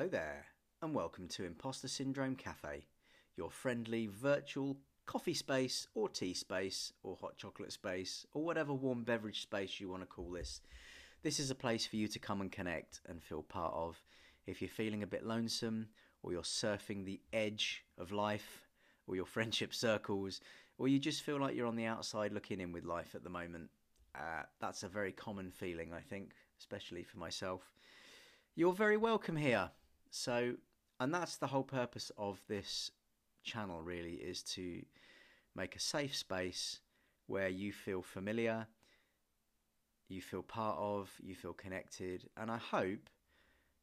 Hello there, and welcome to Imposter Syndrome Cafe, your friendly virtual coffee space, or tea space, or hot chocolate space, or whatever warm beverage space you want to call this. This is a place for you to come and connect and feel part of. If you're feeling a bit lonesome, or you're surfing the edge of life, or your friendship circles, or you just feel like you're on the outside looking in with life at the moment, uh, that's a very common feeling, I think, especially for myself. You're very welcome here. So, and that's the whole purpose of this channel, really, is to make a safe space where you feel familiar, you feel part of, you feel connected, and I hope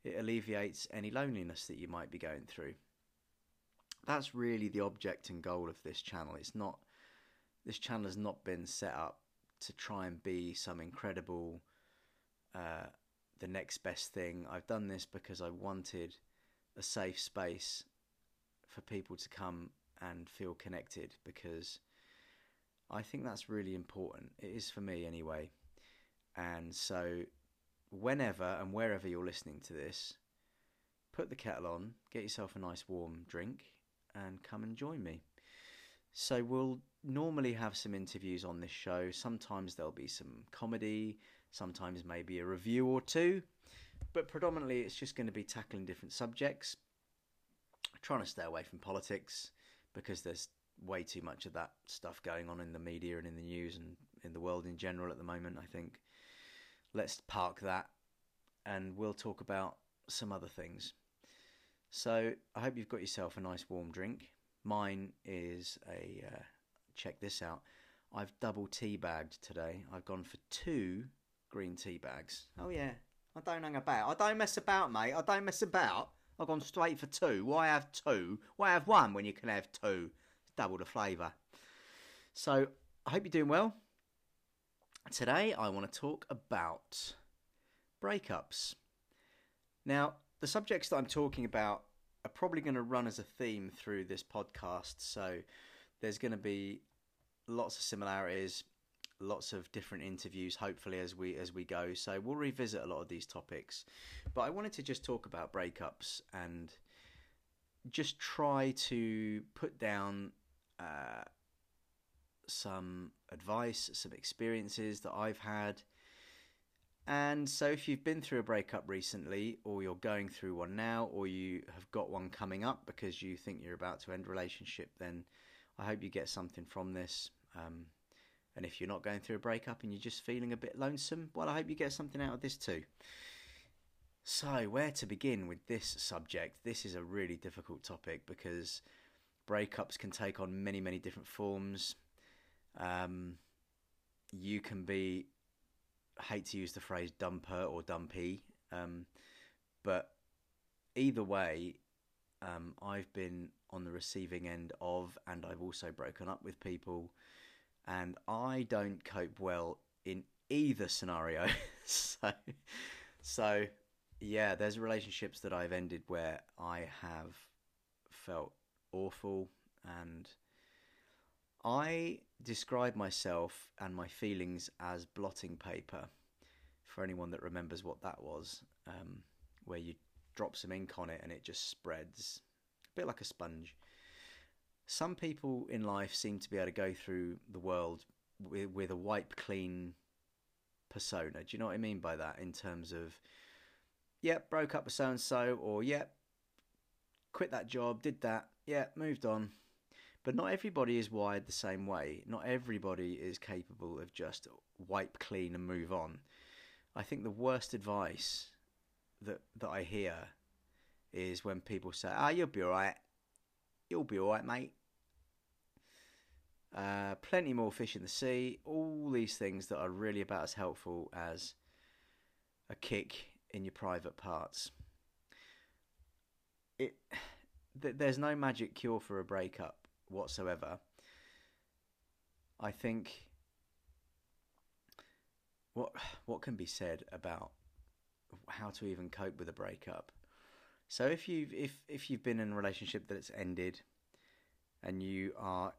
it alleviates any loneliness that you might be going through. That's really the object and goal of this channel. It's not, this channel has not been set up to try and be some incredible, uh, the next best thing. I've done this because I wanted a safe space for people to come and feel connected because I think that's really important. It is for me anyway. And so, whenever and wherever you're listening to this, put the kettle on, get yourself a nice warm drink, and come and join me. So, we'll normally have some interviews on this show. Sometimes there'll be some comedy, sometimes maybe a review or two, but predominantly it's just going to be tackling different subjects. Trying to stay away from politics because there's way too much of that stuff going on in the media and in the news and in the world in general at the moment. I think let's park that and we'll talk about some other things. So I hope you've got yourself a nice warm drink. Mine is a uh, check this out. I've double tea bagged today. I've gone for two green tea bags. Oh yeah, I don't hang about. I don't mess about, mate. I don't mess about. I've gone straight for two. Why have two? Why have one when you can have two? It's double the flavour. So I hope you're doing well. Today I want to talk about breakups. Now, the subjects that I'm talking about are probably going to run as a theme through this podcast. So there's going to be lots of similarities, lots of different interviews hopefully as we as we go. So we'll revisit a lot of these topics. But i wanted to just talk about breakups and just try to put down uh, some advice some experiences that i've had. And so if you've been through a breakup recently or you're going through one now or you have got one coming up because you think you're about to end a relationship then i hope you get something from this. Um, and if you're not going through a breakup and you're just feeling a bit lonesome, well, I hope you get something out of this too. So, where to begin with this subject? This is a really difficult topic because breakups can take on many, many different forms. Um, you can be, hate to use the phrase dumper or dumpy, um, but either way, um, I've been on the receiving end of, and I've also broken up with people and I don't cope well in either scenario. so, so yeah, there's relationships that I've ended where I have felt awful, and I describe myself and my feelings as blotting paper. For anyone that remembers what that was, um, where you drop some ink on it and it just spreads, a bit like a sponge some people in life seem to be able to go through the world with, with a wipe clean persona. Do you know what I mean by that? In terms of, yep, broke up with so and so, or yep, quit that job, did that, yeah, moved on. But not everybody is wired the same way. Not everybody is capable of just wipe clean and move on. I think the worst advice that that I hear is when people say, "Ah, oh, you'll be all right. You'll be all right, mate. Uh, plenty more fish in the sea. All these things that are really about as helpful as a kick in your private parts. It th- there's no magic cure for a breakup whatsoever. I think what what can be said about how to even cope with a breakup. So if you've if if you've been in a relationship that's ended and you are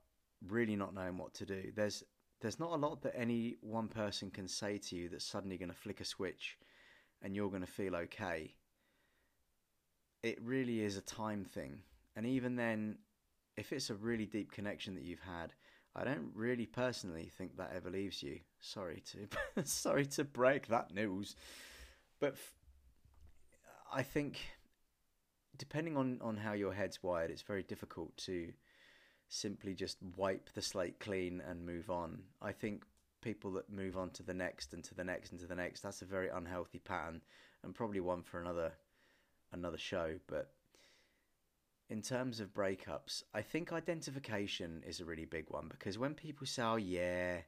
really not knowing what to do. There's there's not a lot that any one person can say to you that's suddenly going to flick a switch and you're going to feel okay. it really is a time thing. And even then, if it's a really deep connection that you've had, I don't really personally think that ever leaves you. Sorry to sorry to break that news, but f- I think depending on on how your head's wired, it's very difficult to simply just wipe the slate clean and move on. I think people that move on to the next and to the next and to the next that's a very unhealthy pattern and probably one for another another show. But in terms of breakups i think identification is a really big one because when people say oh yeah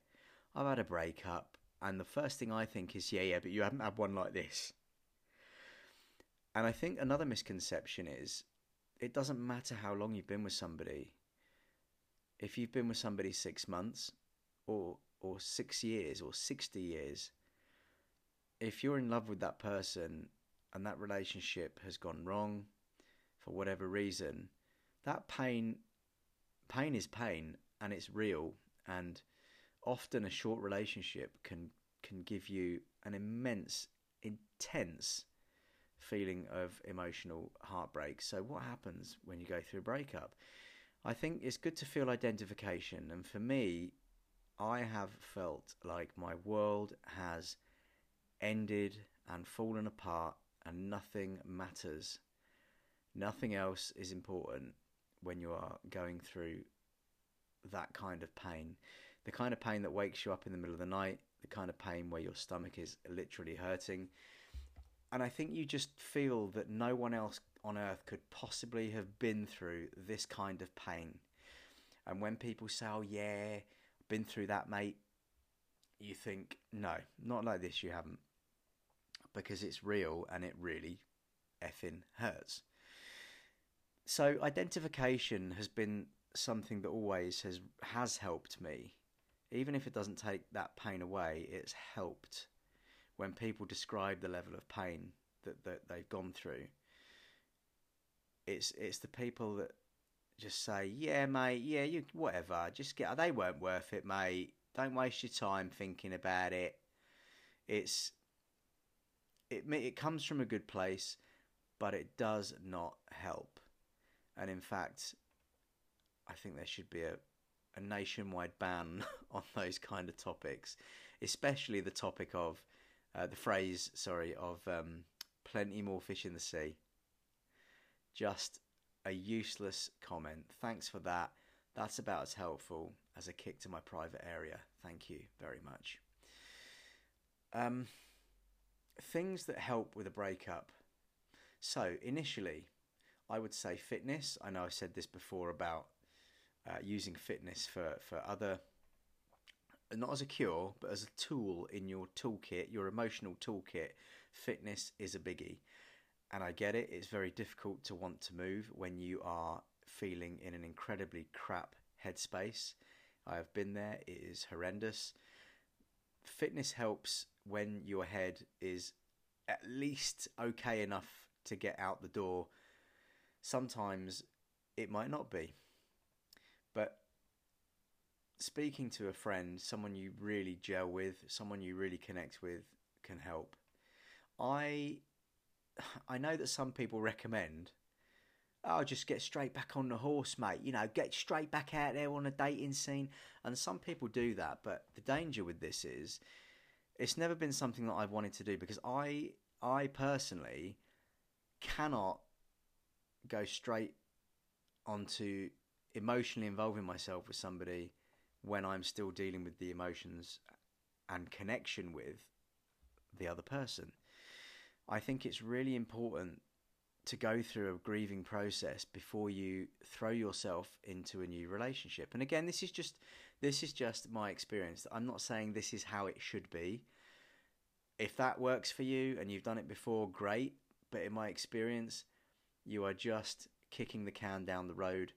i've had a breakup and the first thing i think is yeah yeah but you haven't had one like this. And i think another misconception is it doesn't matter how long you've been with somebody if you've been with somebody 6 months or or six years or 60 years, if you're in love with that person and that relationship has gone wrong for whatever reason, that pain pain is pain and it's real and often a short relationship can can give you an immense intense feeling of emotional heartbreak. So what happens when you go through a breakup? I think it's good to feel identification and for me I have felt like my world has ended and fallen apart and nothing matters. Nothing else is important when you are going through that kind of pain. The kind of pain that wakes you up in the middle of the night, the kind of pain where your stomach is literally hurting. And I think you just feel that no one else on earth could possibly have been through this kind of pain. And when people say, oh, yeah, been through that, mate, you think, no, not like this, you haven't. Because it's real and it really effing hurts. So identification has been something that always has has helped me. Even if it doesn't take that pain away, it's helped when people describe the level of pain that, that they've gone through. It's it's the people that just say, "Yeah, mate, yeah, you whatever. Just get. They weren't worth it, mate. Don't waste your time thinking about it. It's it it comes from a good place, but it does not help. And in fact, I think there should be a a nationwide ban on those kind of topics, especially the topic of uh, the phrase, sorry, of um, plenty more fish in the sea. Just a useless comment. Thanks for that. That's about as helpful as a kick to my private area. Thank you very much. Um, things that help with a breakup. So, initially, I would say fitness. I know I've said this before about uh, using fitness for, for other, not as a cure, but as a tool in your toolkit, your emotional toolkit. Fitness is a biggie. And I get it, it's very difficult to want to move when you are feeling in an incredibly crap headspace. I have been there, it is horrendous. Fitness helps when your head is at least okay enough to get out the door. Sometimes it might not be. But speaking to a friend, someone you really gel with, someone you really connect with, can help. I I know that some people recommend, oh, just get straight back on the horse, mate. You know, get straight back out there on a dating scene. And some people do that, but the danger with this is it's never been something that I've wanted to do because I, I personally cannot go straight onto emotionally involving myself with somebody when I'm still dealing with the emotions and connection with the other person. I think it's really important to go through a grieving process before you throw yourself into a new relationship. And again, this is just this is just my experience. I'm not saying this is how it should be. If that works for you and you've done it before, great. But in my experience, you are just kicking the can down the road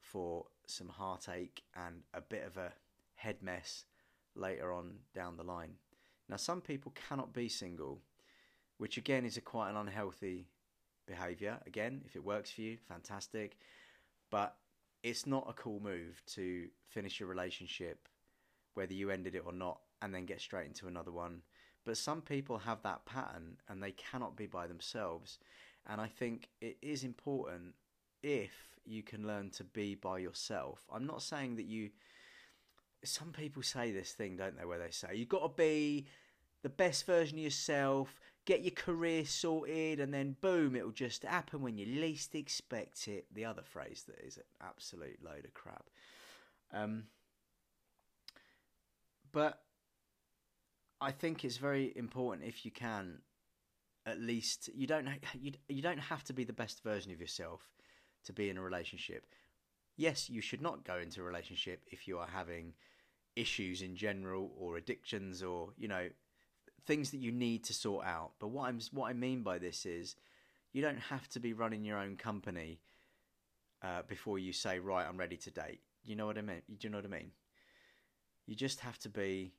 for some heartache and a bit of a head mess later on down the line. Now, some people cannot be single which again is a quite an unhealthy behavior. Again, if it works for you, fantastic. But it's not a cool move to finish your relationship, whether you ended it or not, and then get straight into another one. But some people have that pattern and they cannot be by themselves. And I think it is important if you can learn to be by yourself. I'm not saying that you. Some people say this thing, don't they, where they say, you've got to be the best version of yourself, get your career sorted, and then boom, it'll just happen when you least expect it. The other phrase that is an absolute load of crap. Um, but I think it's very important if you can, at least you don't you you don't have to be the best version of yourself to be in a relationship. Yes, you should not go into a relationship if you are having issues in general or addictions or you know things that you need to sort out. But what I'm what I mean by this is you don't have to be running your own company uh, before you say right, I'm ready to date. You know what I mean? Do you know what I mean? You just have to be.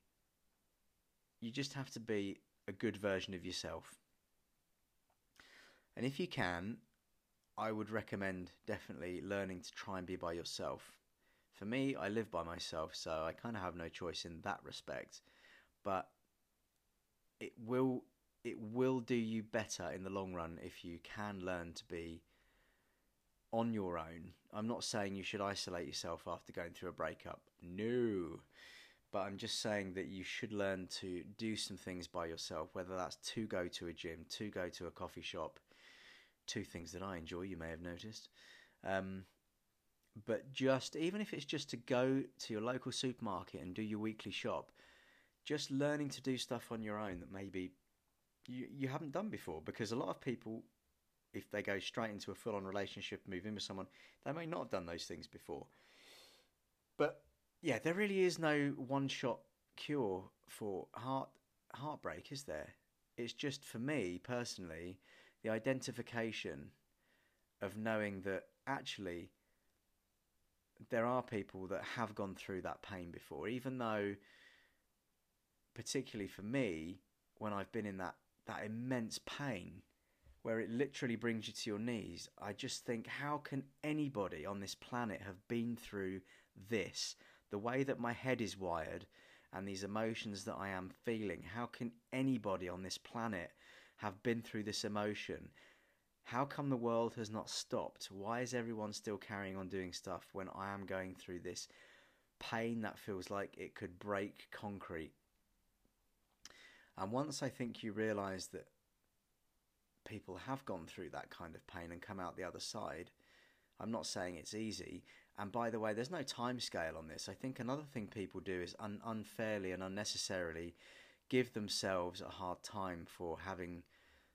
You just have to be a good version of yourself. And if you can, I would recommend definitely learning to try and be by yourself. For me, I live by myself, so I kind of have no choice in that respect. But it will it will do you better in the long run if you can learn to be on your own. I'm not saying you should isolate yourself after going through a breakup. No. But I'm just saying that you should learn to do some things by yourself, whether that's to go to a gym, to go to a coffee shop, two things that I enjoy, you may have noticed. Um, but just, even if it's just to go to your local supermarket and do your weekly shop, just learning to do stuff on your own that maybe you, you haven't done before. Because a lot of people, if they go straight into a full on relationship, move in with someone, they may not have done those things before. But yeah, there really is no one shot cure for heart heartbreak, is there? It's just for me personally, the identification of knowing that actually there are people that have gone through that pain before, even though, particularly for me, when I've been in that, that immense pain where it literally brings you to your knees, I just think, how can anybody on this planet have been through this? The way that my head is wired and these emotions that I am feeling, how can anybody on this planet have been through this emotion. How come the world has not stopped? Why is everyone still carrying on doing stuff when I am going through this pain that feels like it could break concrete? And once I think you realize that people have gone through that kind of pain and come out the other side, I'm not saying it's easy. And by the way, there's no time scale on this. I think another thing people do is un- unfairly and unnecessarily give themselves a hard time for having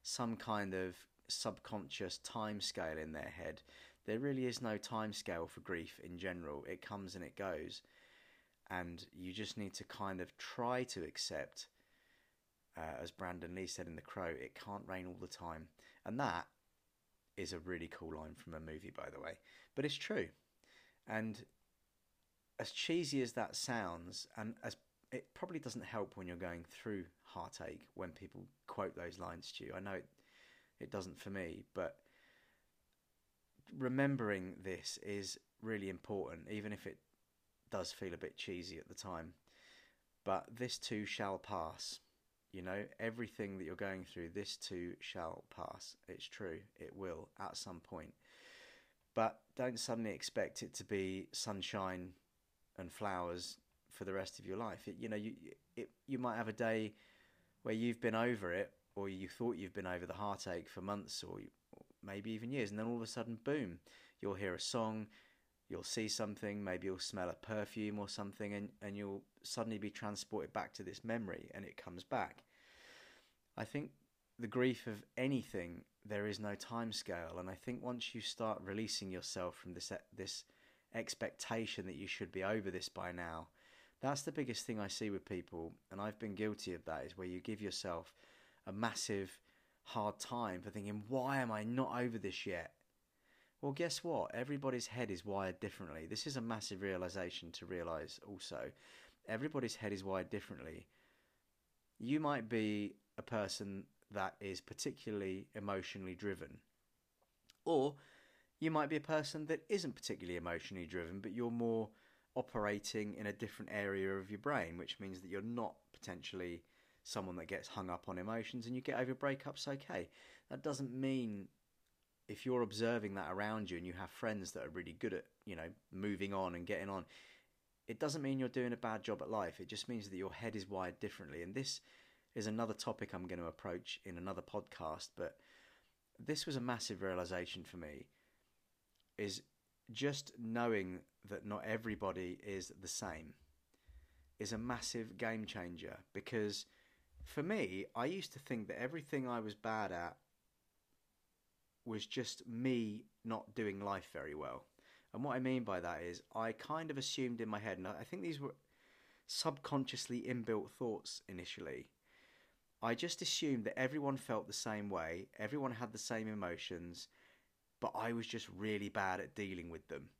some kind of subconscious time scale in their head. There really is no time scale for grief in general. It comes and it goes. And you just need to kind of try to accept, uh, as Brandon Lee said in The Crow, it can't rain all the time. And that is a really cool line from a movie, by the way. But it's true. And as cheesy as that sounds, and as it probably doesn't help when you're going through heartache when people quote those lines to you. I know it, it doesn't for me, but remembering this is really important, even if it does feel a bit cheesy at the time. But this too shall pass. You know, everything that you're going through, this too shall pass. It's true, it will at some point. But don't suddenly expect it to be sunshine and flowers for the rest of your life. It, you know, you it, you might have a day where you've been over it, or you thought you've been over the heartache for months, or, or maybe even years, and then all of a sudden, boom, you'll hear a song, you'll see something, maybe you'll smell a perfume or something, and, and you'll suddenly be transported back to this memory, and it comes back. I think the grief of anything, there is no time scale, and I think once you start releasing yourself from this uh, this expectation that you should be over this by now, that's the biggest thing I see with people, and I've been guilty of that, is where you give yourself a massive hard time for thinking, why am I not over this yet? Well, guess what? Everybody's head is wired differently. This is a massive realization to realize also. Everybody's head is wired differently. You might be a person that is particularly emotionally driven, or you might be a person that isn't particularly emotionally driven, but you're more operating in a different area of your brain, which means that you're not potentially someone that gets hung up on emotions and you get over breakups okay. That doesn't mean if you're observing that around you and you have friends that are really good at, you know, moving on and getting on, it doesn't mean you're doing a bad job at life. It just means that your head is wired differently. And this is another topic I'm going to approach in another podcast, but this was a massive realization for me is just knowing that not everybody is the same is a massive game changer because for me, I used to think that everything I was bad at was just me not doing life very well. And what I mean by that is, I kind of assumed in my head, and I think these were subconsciously inbuilt thoughts initially. I just assumed that everyone felt the same way, everyone had the same emotions, but I was just really bad at dealing with them.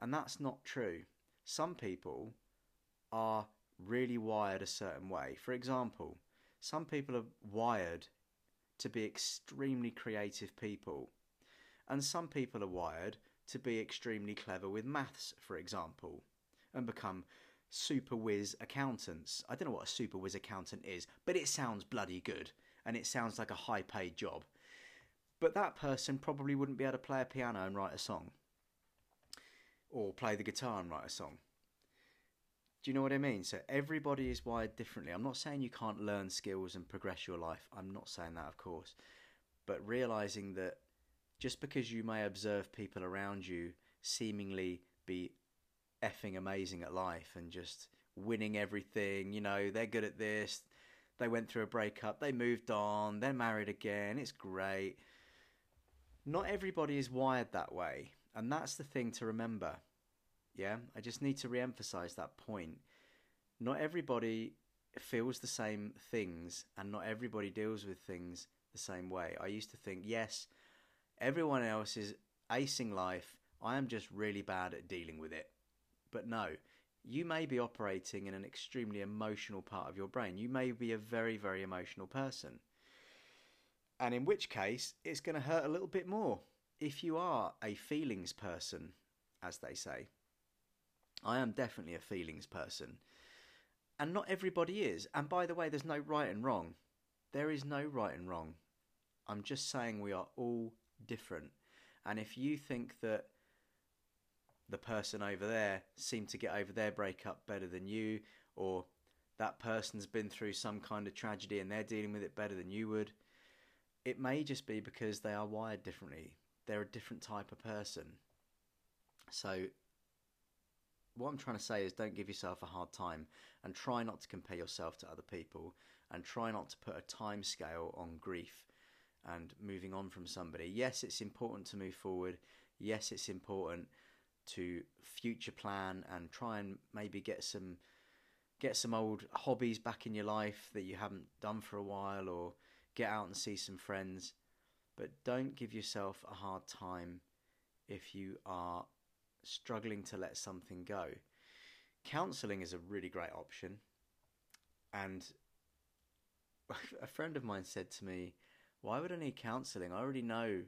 And that's not true. Some people are really wired a certain way. For example, some people are wired to be extremely creative people, and some people are wired to be extremely clever with maths, for example, and become super whiz accountants. I don't know what a super whiz accountant is, but it sounds bloody good and it sounds like a high paid job. But that person probably wouldn't be able to play a piano and write a song or play the guitar and write a song. Do you know what I mean? So everybody is wired differently. I'm not saying you can't learn skills and progress your life. I'm not saying that, of course. But realizing that just because you may observe people around you seemingly be effing amazing at life and just winning everything, you know, they're good at this, they went through a breakup, they moved on, they're married again, it's great. Not everybody is wired that way, and that's the thing to remember. Yeah, I just need to re emphasize that point. Not everybody feels the same things, and not everybody deals with things the same way. I used to think, yes, everyone else is acing life, I am just really bad at dealing with it. But no, you may be operating in an extremely emotional part of your brain. You may be a very, very emotional person. And in which case, it's going to hurt a little bit more if you are a feelings person, as they say. I am definitely a feelings person. And not everybody is. And by the way, there's no right and wrong. There is no right and wrong. I'm just saying we are all different. And if you think that the person over there seemed to get over their breakup better than you, or that person's been through some kind of tragedy and they're dealing with it better than you would, it may just be because they are wired differently. They're a different type of person. So what I'm trying to say is don't give yourself a hard time and try not to compare yourself to other people and try not to put a time scale on grief and moving on from somebody. Yes, it's important to move forward. Yes, it's important to future plan and try and maybe get some get some old hobbies back in your life that you haven't done for a while or get out and see some friends. But don't give yourself a hard time if you are struggling to let something go. Counseling is a really great option. And a friend of mine said to me, "Why would I need counseling? I already know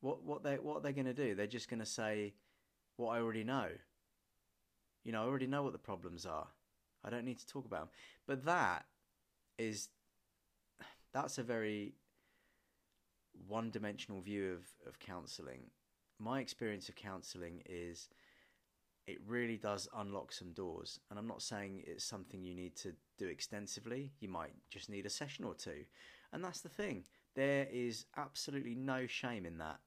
what what they what they're going to do. They're just going to say what I already know. You know, I already know what the problems are. I don't need to talk about them. But that is that's a very one-dimensional view of of counseling my experience of counselling is it really does unlock some doors. And I'm not saying it's something you need to do extensively. You might just need a session or two. And that's the thing. There is absolutely no shame in that.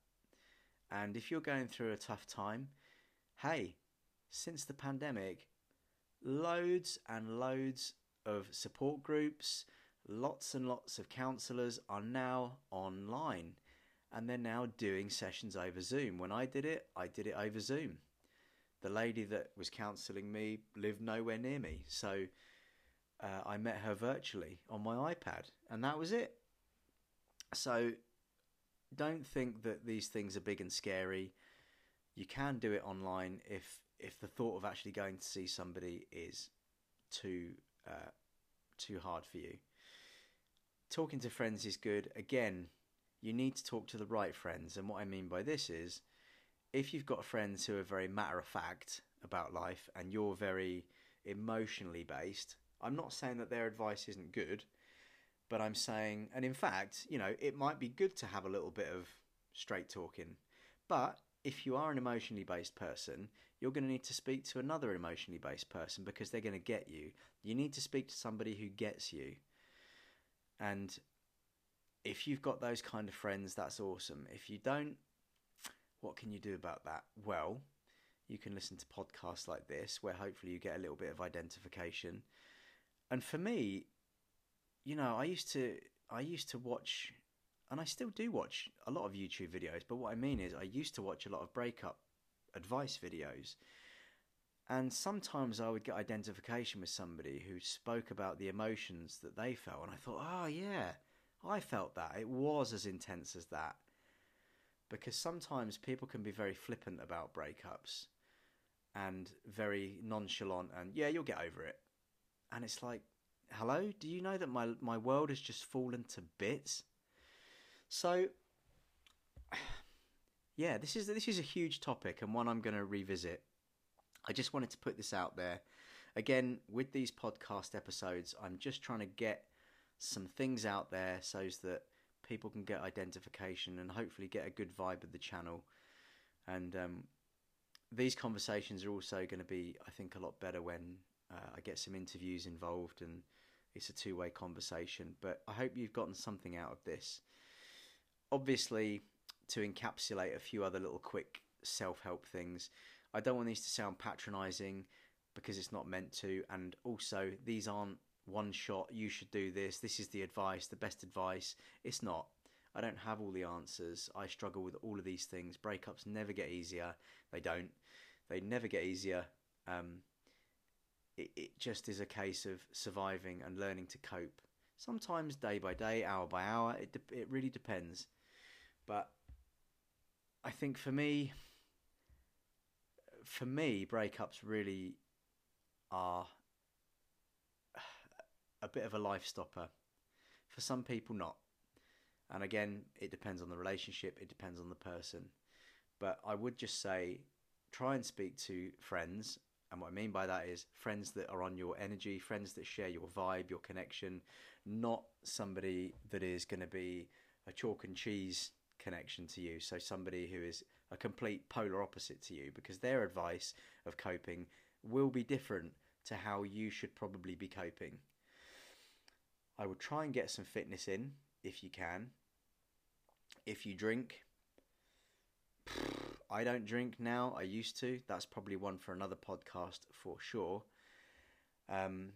And if you're going through a tough time, hey, since the pandemic, loads and loads of support groups, lots and lots of counsellors are now online and they're now doing sessions over Zoom. When I did it, I did it over Zoom. The lady that was counselling me lived nowhere near me, so uh, I met her virtually on my iPad, and that was it. So don't think that these things are big and scary. You can do it online if if the thought of actually going to see somebody is too uh, too hard for you. Talking to friends is good. Again, you need to talk to the right friends. And what I mean by this is if you've got friends who are very matter of fact about life and you're very emotionally based, I'm not saying that their advice isn't good, but I'm saying, and in fact, you know, it might be good to have a little bit of straight talking. But if you are an emotionally based person, you're going to need to speak to another emotionally based person because they're going to get you. You need to speak to somebody who gets you. And if you've got those kind of friends, that's awesome. If you don't, what can you do about that? Well, you can listen to podcasts like this where hopefully you get a little bit of identification. And for me, you know, I used to I used to watch and I still do watch a lot of YouTube videos, but what I mean is I used to watch a lot of breakup advice videos. And sometimes I would get identification with somebody who spoke about the emotions that they felt and I thought, "Oh yeah, I felt that. It was as intense as that." Because sometimes people can be very flippant about breakups and very nonchalant and yeah, you'll get over it. And it's like, hello, do you know that my my world has just fallen to bits? So yeah, this is this is a huge topic and one I'm going to revisit. I just wanted to put this out there. Again, with these podcast episodes, I'm just trying to get some things out there so that people can get identification and hopefully get a good vibe of the channel. And um, these conversations are also going to be, I think, a lot better when uh, I get some interviews involved and it's a two way conversation. But I hope you've gotten something out of this. Obviously, to encapsulate a few other little quick self help things, I don't want these to sound patronizing because it's not meant to. And also, these aren't one shot, you should do this, this is the advice, the best advice. It's not. I don't have all the answers. I struggle with all of these things. Breakups never get easier. They don't. They never get easier. Um, it, it just is a case of surviving and learning to cope. Sometimes day by day, hour by hour. It de- it really depends. But I think for me, for me, breakups really are a bit of a life stopper. For some people, not. And again, it depends on the relationship, it depends on the person. But I would just say try and speak to friends. And what I mean by that is friends that are on your energy, friends that share your vibe, your connection, not somebody that is going to be a chalk and cheese connection to you. So somebody who is a complete polar opposite to you because their advice of coping will be different to how you should probably be coping. I would try and get some fitness in if you can. If you drink, I don't drink now. I used to. That's probably one for another podcast for sure. Um,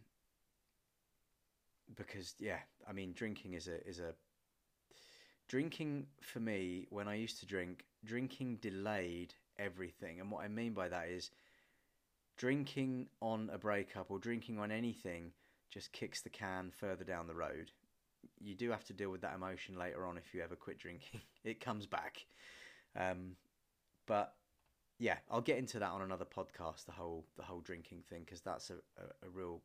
because yeah, I mean, drinking is a is a drinking for me. When I used to drink, drinking delayed everything, and what I mean by that is drinking on a breakup or drinking on anything just kicks the can further down the road you do have to deal with that emotion later on if you ever quit drinking. it comes back. Um, but yeah, I'll get into that on another podcast. The whole the whole drinking thing because that's a, a, a, real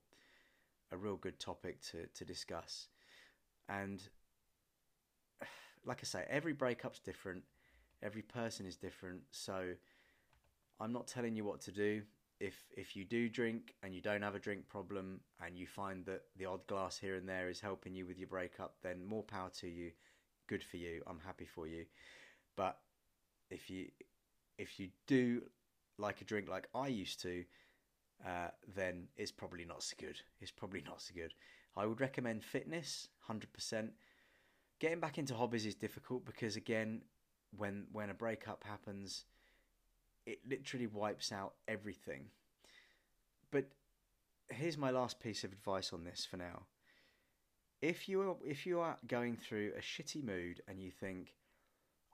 a real good topic to to discuss. And like I say, every breakup's different. Every person is different. So I'm not telling you what to do if if you do drink and you don't have a drink problem and you find that the odd glass here and there is helping you with your breakup, then more power to you. Good for you. I'm happy for you. But if you if you do like a drink like I used to, uh, then it's probably not so good. It's probably not so good. I would recommend fitness, hundred percent. Getting back into hobbies is difficult because again, when when a breakup happens, it literally wipes out everything. But here's my last piece of advice on this for now. If you are if you are going through a shitty mood and you think,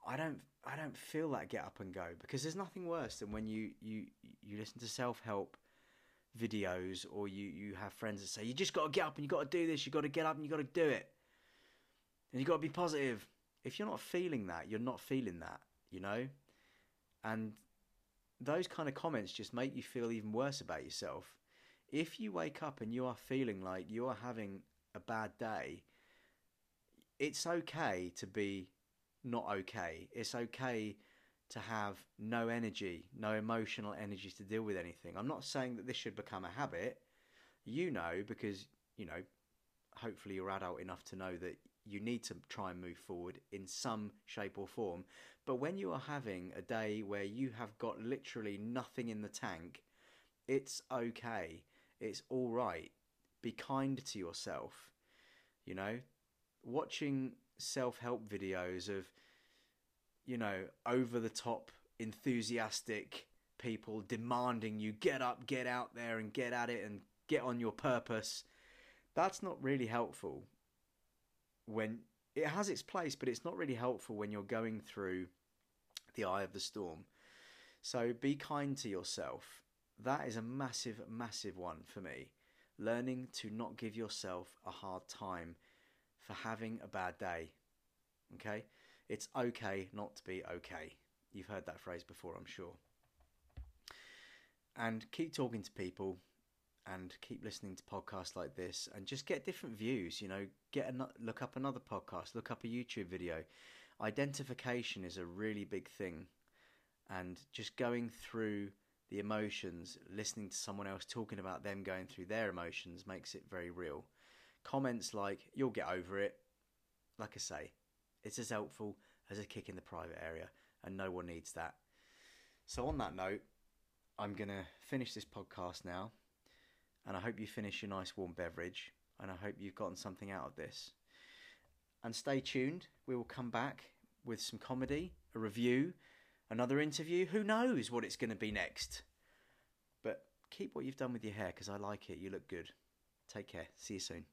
I don't I don't feel that get up and go because there's nothing worse than when you you you listen to self help videos or you you have friends that say you just got to get up and you got to do this you got to get up and you got to do it and you got to be positive if you're not feeling that you're not feeling that you know and those kind of comments just make you feel even worse about yourself. If you wake up and you are feeling like you are having a bad day, it's okay to be not okay. It's okay to have no energy, no emotional energy to deal with anything. I'm not saying that this should become a habit. You know, because, you know, hopefully you're adult enough to know that you need to try and move forward in some shape or form. But when you are having a day where you have got literally nothing in the tank, it's okay. It's all right. Be kind to yourself. You know, watching self help videos of, you know, over the top, enthusiastic people demanding you get up, get out there, and get at it and get on your purpose. That's not really helpful when it has its place, but it's not really helpful when you're going through the eye of the storm. So be kind to yourself. That is a massive, massive one for me. Learning to not give yourself a hard time for having a bad day. Okay? It's okay not to be okay. You've heard that phrase before, I'm sure. And keep talking to people and keep listening to podcasts like this and just get different views you know get a look up another podcast look up a youtube video. Identification is a really big thing. And just going through the emotions listening to someone else talking about them going through their emotions makes it very real. Comments like you'll get over it. Like i say it's as helpful as a kick in the private area and no one needs that. So on that note i'm going to finish this podcast now and I hope you finish your nice warm beverage, and I hope you've gotten something out of this. And stay tuned, we will come back with some comedy, a review, another interview. Who knows what it's going to be next? But keep what you've done with your hair because I like it. You look good. Take care. See you soon.